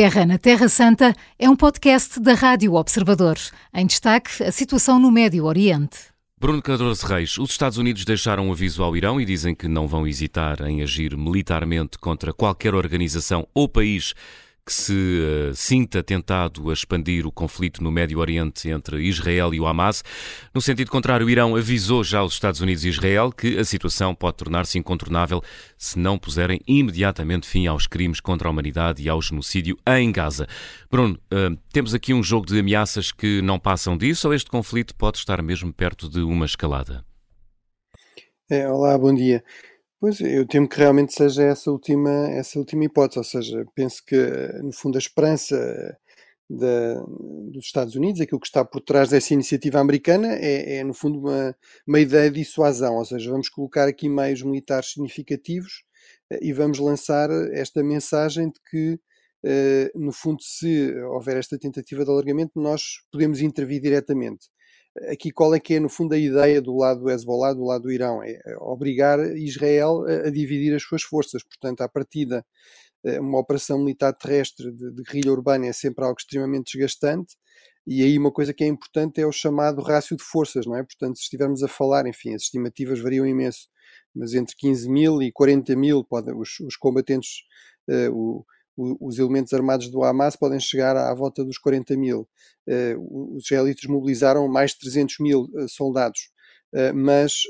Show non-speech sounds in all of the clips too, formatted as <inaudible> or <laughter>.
Guerra na Terra Santa é um podcast da Rádio Observador. Em destaque, a situação no Médio Oriente. Bruno Cardoso Reis, os Estados Unidos deixaram um aviso ao Irão e dizem que não vão hesitar em agir militarmente contra qualquer organização ou país que se uh, sinta tentado a expandir o conflito no Médio Oriente entre Israel e o Hamas. No sentido contrário, o Irão avisou já os Estados Unidos e Israel que a situação pode tornar-se incontornável se não puserem imediatamente fim aos crimes contra a humanidade e ao genocídio em Gaza. Bruno, uh, temos aqui um jogo de ameaças que não passam disso ou este conflito pode estar mesmo perto de uma escalada? É, olá, bom dia. Pois, eu temo que realmente seja essa última, essa última hipótese, ou seja, penso que, no fundo, a esperança da, dos Estados Unidos, aquilo que está por trás dessa iniciativa americana, é, é no fundo, uma, uma ideia de dissuasão, ou seja, vamos colocar aqui meios militares significativos eh, e vamos lançar esta mensagem de que, eh, no fundo, se houver esta tentativa de alargamento, nós podemos intervir diretamente aqui qual é que é, no fundo, a ideia do lado do Hezbollah, do lado do Irão? É, é obrigar Israel a, a dividir as suas forças. Portanto, à partida, eh, uma operação militar terrestre de, de guerrilha urbana é sempre algo extremamente desgastante. E aí uma coisa que é importante é o chamado rácio de forças, não é? Portanto, se estivermos a falar, enfim, as estimativas variam imenso, mas entre 15 mil e 40 mil podem, os, os combatentes, uh, o, os elementos armados do Hamas podem chegar à volta dos 40 mil. Eh, os israelitas mobilizaram mais de 300 mil eh, soldados. Uh, mas,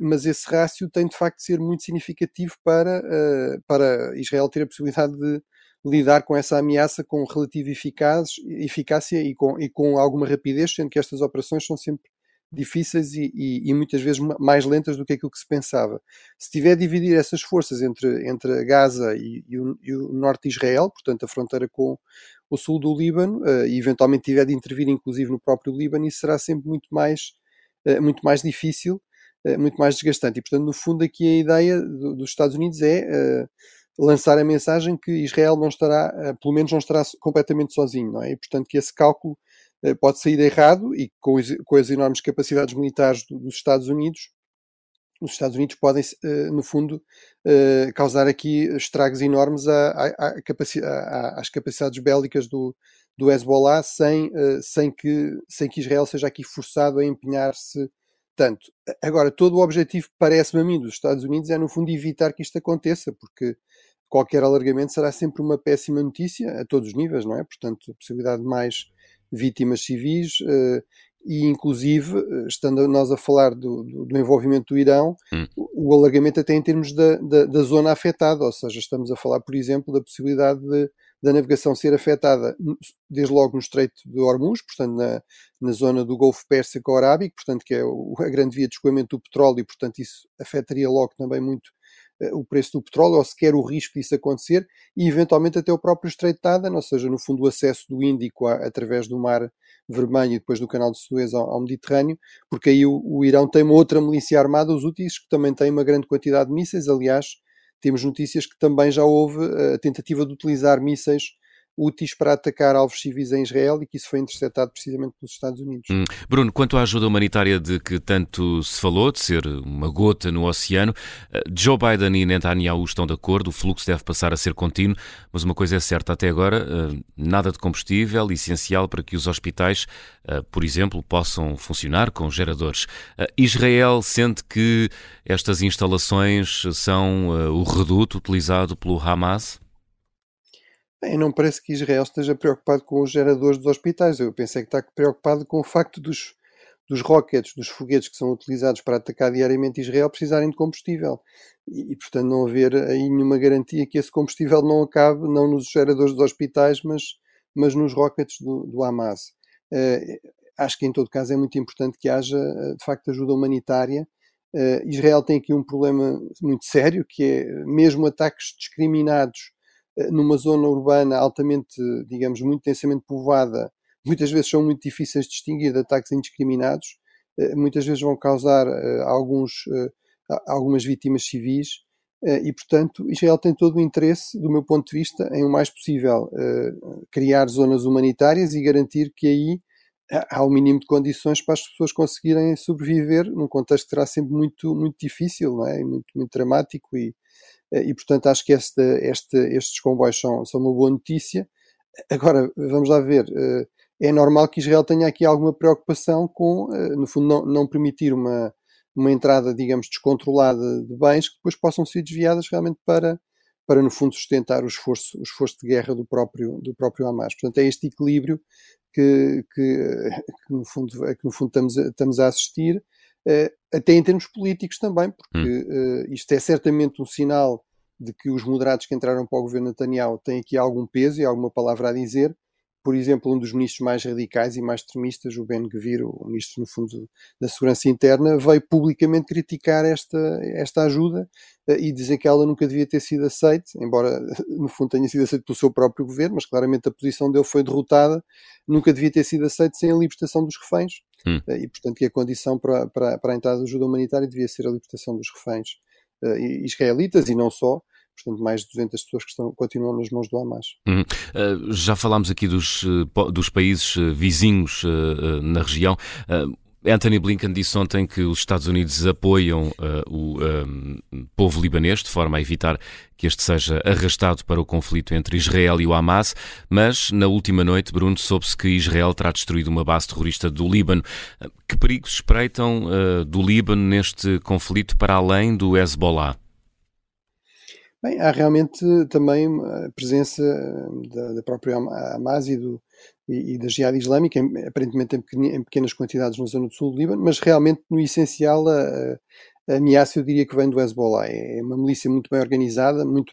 mas esse rácio tem de facto de ser muito significativo para, para Israel ter a possibilidade de lidar com essa ameaça com relativa eficácia e com, e com alguma rapidez, sendo que estas operações são sempre difíceis e, e, e, muitas vezes mais lentas do que aquilo que se pensava. Se tiver a dividir essas forças entre, entre Gaza e, e, o, o, norte de Israel, portanto a fronteira com o sul do Líbano, uh, e eventualmente tiver de intervir inclusive no próprio Líbano, isso será sempre muito mais, uh, muito mais difícil, uh, muito mais desgastante. E portanto, no fundo, aqui a ideia do, dos Estados Unidos é lançar a mensagem que Israel não estará, pelo menos não estará completamente sozinho, não é? E portanto que esse cálculo pode sair errado e com, com as enormes capacidades militares dos Estados Unidos, os Estados Unidos podem, eh, no fundo, eh, causar aqui estragos enormes às capacidades bélicas do, do Hezbollah sem, sem, que, sem que Israel seja aqui forçado a empenhar-se tanto. Agora, todo o objetivo, parece-me a mim, dos Estados Unidos é, no fundo, evitar que isto aconteça, porque qualquer alargamento será sempre uma péssima notícia a todos os níveis, não é? Portanto, a possibilidade de mais vítimas civis uh, e inclusive, eh, estando nós a falar do, do, do envolvimento do Irão, hum. o, alargamento até em termos da, da, da, zona afetada, ou seja, estamos a falar, por exemplo, da possibilidade de, da navegação ser afetada desde logo no Estreito de Hormuz, portanto na, na zona do Golfo Pérsico Arábico, portanto que é <laughs> a grande via de escoamento do petróleo e portanto isso afetaria logo também muito eh, o preço do petróleo, ou sequer o risco disso acontecer, e eventualmente até o próprio Estreito de Aden, ou seja, no fundo o acesso do Índico a, através do Mar Vermelho e depois do Canal de Suez ao, ao Mediterrâneo, porque aí o, o, Irão tem uma outra milícia armada, os úteis, que também tem uma grande quantidade de mísseis, aliás, temos notícias que também já houve eh, a tentativa de utilizar mísseis úteis para atacar alvos civis em Israel e que isso foi interceptado precisamente pelos Estados Unidos. Hum. Bruno, quanto à ajuda humanitária de que tanto se falou, de ser uma gota no oceano, eh, Joe Biden e Netanyahu estão de acordo, o fluxo deve passar a ser contínuo, mas uma coisa é certa até agora, eh, nada de combustível, essencial para que os hospitais, eh, por exemplo, possam funcionar com geradores. Israel sente que estas instalações são o reduto utilizado pelo Hamas? Bem, não parece que Israel esteja preocupado com os geradores dos hospitais. Eu pensei que está preocupado com o facto dos, dos rockets, dos foguetes que são utilizados para atacar diariamente Israel, precisarem de combustível. E, e, portanto, não haver aí nenhuma garantia que esse combustível não acabe, não nos geradores dos hospitais, mas, mas nos rockets do, do Hamas. Uh, acho que, em todo caso, é muito importante que haja, eh, de facto, ajuda humanitária. Uh, Israel tem aqui um problema muito sério, que é mesmo ataques discriminados numa zona urbana altamente, digamos, muito densamente povoada, muitas vezes são muito difíceis de distinguir de ataques indiscriminados, eh, muitas vezes vão causar eh, alguns, algumas vítimas civis e, portanto, Israel tem todo o interesse, do meu ponto de vista, em o mais possível criar zonas humanitárias e garantir que aí há o mínimo de condições para as pessoas conseguirem sobreviver num contexto que será sempre muito, muito difícil, não é? muito, muito dramático e, e portanto acho que este, este, estes comboios são, são uma boa notícia. Agora, vamos lá ver, é normal que Israel tenha aqui alguma preocupação com, no fundo, não, não permitir uma, uma entrada, digamos, descontrolada de bens que depois possam ser desviadas realmente para, para no fundo, sustentar o esforço, o esforço de guerra do próprio, do próprio Hamas. Portanto, é este equilíbrio que, que, que no, fundo, que no fundo estamos, estamos a assistir, até em termos políticos também, porque hum. isto é certamente um sinal de que os moderados que entraram para o governo Netanyahu têm aqui algum peso e alguma palavra a dizer. Por exemplo, um dos ministros mais radicais e mais extremistas, o Ben Gvir, o ministro, no fundo, da Segurança Interna, veio publicamente criticar esta, esta ajuda eh, e dizer que ela nunca devia ter sido aceita, embora, <laughs> no fundo, tenha sido aceita pelo seu próprio governo, mas claramente a posição dele foi derrotada, nunca devia ter sido aceita sem a libertação dos reféns. Hum. Eh, e, portanto, que a condição para, para, para a entrada de ajuda humanitária devia ser a libertação dos reféns uh, israelitas e não só, portanto, mais de 200 pessoas que estão, continuam nas mãos do Hamas. Uhum. Uh, já falámos aqui dos, dos países vizinhos uh, na região. Uh, Anthony Blinken disse ontem que os Estados Unidos apoiam o povo libanês de forma a evitar que este seja arrastado para o conflito entre Israel e o Hamas, mas na última noite, Bruno, soube-se que Israel terá destruído uma base terrorista do Líbano. Que perigos espreitam do Líbano neste conflito para além do Hezbollah? Bem, há realmente também a presença da, da própria Hamas e, do, e, e da Jihad Islâmica, aparentemente em, pequenas quantidades na zona do sul do Líbano, mas realmente no essencial a, a ameaça eu diria que vem do Hezbollah. É, é uma milícia muito bem organizada, muito,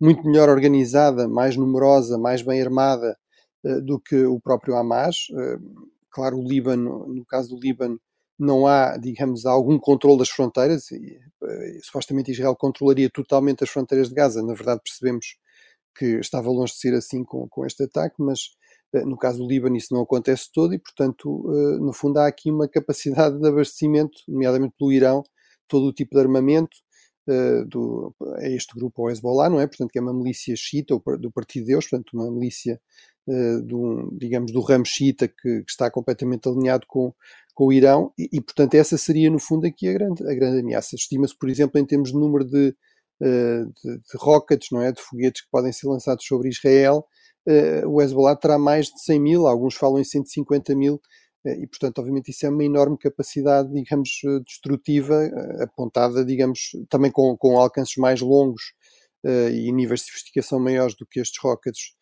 muito melhor organizada, mais numerosa, mais bem armada uh, do que o próprio Hamas. Uh, claro, o Líbano, no caso do Líbano, não há, digamos, algum controle das fronteiras. E, eh, supostamente Israel controlaria totalmente as fronteiras de Gaza. Na verdade, percebemos que estava longe de ser assim com, com este ataque, mas eh, no caso do Líbano isso não acontece todo e, portanto, eh, no fundo há aqui uma capacidade de abastecimento, nomeadamente pelo Irão, todo o tipo de armamento do, a este grupo, ao Hezbollah, não é? Portanto, que é uma milícia xiita do Partido de Deus, portanto, uma milícia do, digamos, do ramo xiita que, que, está completamente alinhado com, com o Irão, e, e, portanto essa seria no fundo aqui a grande, a grande ameaça. Estima-se, por exemplo, em termos de número de, uh, de, de, rockets, não é? de foguetes que podem ser lançados sobre Israel, uh, o Hezbollah terá mais de 100 mil, alguns falam em 150 mil, uh, e portanto obviamente isso é uma enorme capacidade, digamos, destrutiva, apontada, digamos, também com, com alcances mais longos e níveis de sofisticação maiores do que estes rockets eh,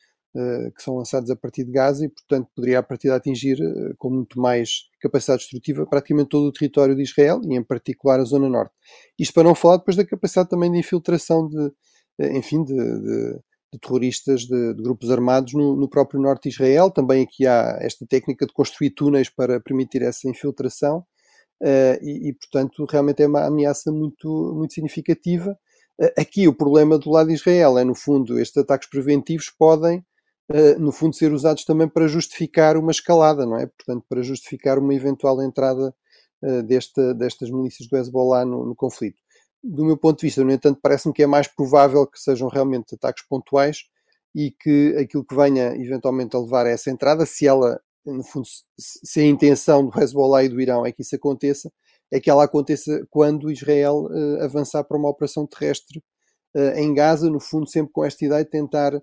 que são lançados a partir de Gaza e, portanto, poderia a partir de atingir uh, com muito mais capacidade destrutiva praticamente todo o território de Israel e, em particular, a zona norte. Isto para não falar depois da capacidade também de infiltração de, uh, enfim, de, de, de terroristas, de, de, grupos armados no, no, próprio norte de Israel. Também aqui há esta técnica de construir túneis para permitir essa infiltração e, e, portanto, realmente é uma ameaça muito, muito significativa. Aqui o problema do lado de Israel é, no fundo, estes ataques preventivos podem uh, no fundo, ser usados também para justificar uma escalada, não é? Portanto, para justificar uma eventual entrada uh, desta, destas milícias do Hezbollah no, no, conflito. Do meu ponto de vista, no entanto, parece-me que é mais provável que sejam realmente ataques pontuais e que aquilo que venha eventualmente a levar a essa entrada, se ela, no fundo, se a intenção do Hezbollah e do Irão é que isso aconteça, é que ela aconteça quando Israel uh, avançar para uma operação terrestre uh, em Gaza, no fundo, sempre com esta ideia de tentar eh,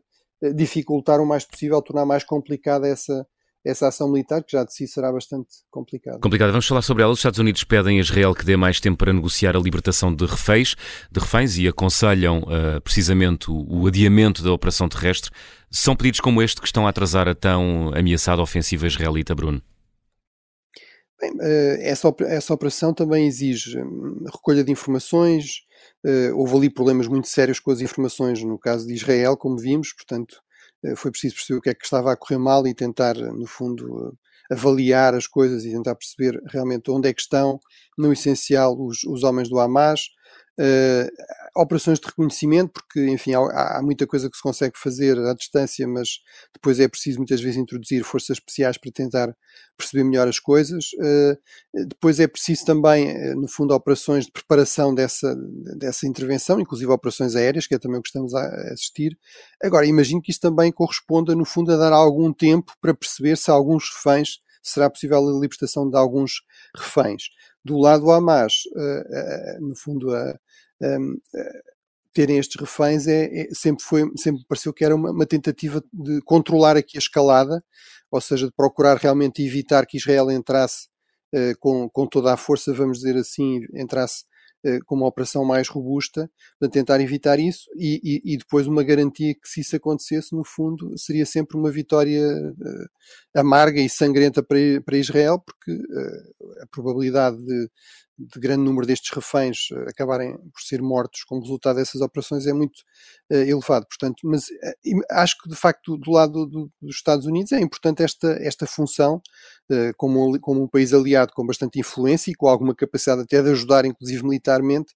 dificultar o mais possível, tornar mais complicada essa, essa ação militar, que já de si será bastante complicada. Complicada. Vamos falar sobre ela. Os Estados Unidos pedem a Israel que dê mais tempo para negociar a libertação de reféns, de reféns e aconselham uh, precisamente o, o, adiamento da operação terrestre. São pedidos como este que estão a atrasar a tão ameaçada ofensiva israelita, Bruno? Bem, uh, essa, essa operação também exige hum, recolha de informações, houve ali problemas muito sérios com as informações no caso de Israel, como vimos, portanto uh, foi preciso perceber o que é que estava a correr mal e tentar, no fundo, avaliar as coisas e tentar perceber realmente onde é que estão, no essencial, os, os homens do Hamas, Uh, operações de reconhecimento, porque, enfim, há, há, muita coisa que se consegue fazer à distância, mas depois é preciso muitas vezes introduzir forças especiais para tentar perceber melhor as coisas. Uh, depois é preciso também, uh, no fundo, operações de preparação dessa, dessa intervenção, inclusive operações aéreas, que é também o que estamos a assistir. Agora, imagino que isto também corresponda, no fundo, a dar algum tempo para perceber se alguns reféns será possível a libertação de alguns reféns. Do lado Hamas, no fundo, a, terem estes reféns é, é, sempre foi sempre pareceu que era uma, uma, tentativa de controlar aqui a escalada, ou seja, de procurar realmente evitar que Israel entrasse uh, com, com toda a força, vamos dizer assim, entrasse com uma operação mais robusta, para tentar evitar isso, e, e, e, depois uma garantia que se isso acontecesse, no fundo, seria sempre uma vitória uh, amarga e sangrenta para, para Israel, porque a probabilidade de de grande número destes reféns eh, acabarem por ser mortos como resultado dessas operações é muito uh, elevado. Portanto, mas uh, acho que de facto do lado do, dos Estados Unidos é importante esta, esta função uh, como, como um país aliado com bastante influência e com alguma capacidade até de ajudar, inclusive militarmente,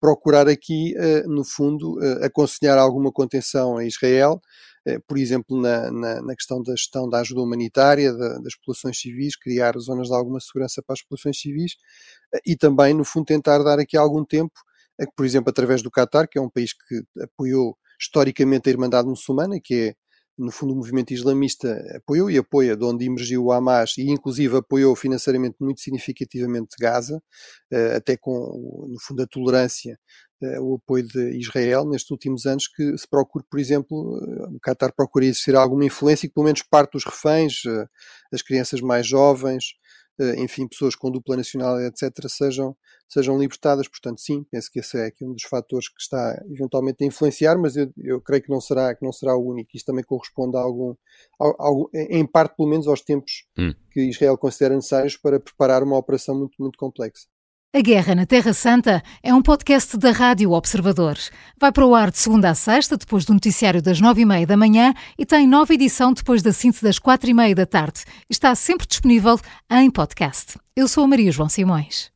procurar aqui, no fundo, aconselhar alguma contenção a Israel, por exemplo, na, na, na, questão da gestão da ajuda humanitária, da, das populações civis, criar zonas de alguma segurança para as populações civis, e também, no fundo, tentar dar aqui algum tempo, por exemplo, através do Qatar, que é um país que apoiou historicamente a Irmandade Muçulmana, que é, no fundo, o movimento islamista apoiou e apoia de onde emergiu o Hamas e, inclusive, apoiou financeiramente muito significativamente Gaza, eh, até com, no fundo, a tolerância eh, o apoio de Israel nestes últimos anos que se procure, por exemplo, eh, o Qatar procura exercer alguma influência e que pelo menos parte dos reféns, as crianças mais jovens, eh, enfim, pessoas com dupla nacionalidade, etc., sejam, sejam libertadas. Portanto, sim, penso que esse é aqui um dos fatores que está eventualmente a influenciar, mas eu, eu creio que não será, que não será o único. Isto também corresponde a algum, a, a, em parte, pelo menos, aos tempos hum. que Israel considera necessários para preparar uma operação muito, muito complexa. A Guerra na Terra Santa é um podcast da Rádio Observador. Vai para o ar de segunda a sexta, depois do noticiário das nove e meia da manhã e tem nova edição depois da síntese das quatro e meia da tarde. Está sempre disponível em podcast. Eu sou a Maria João Simões.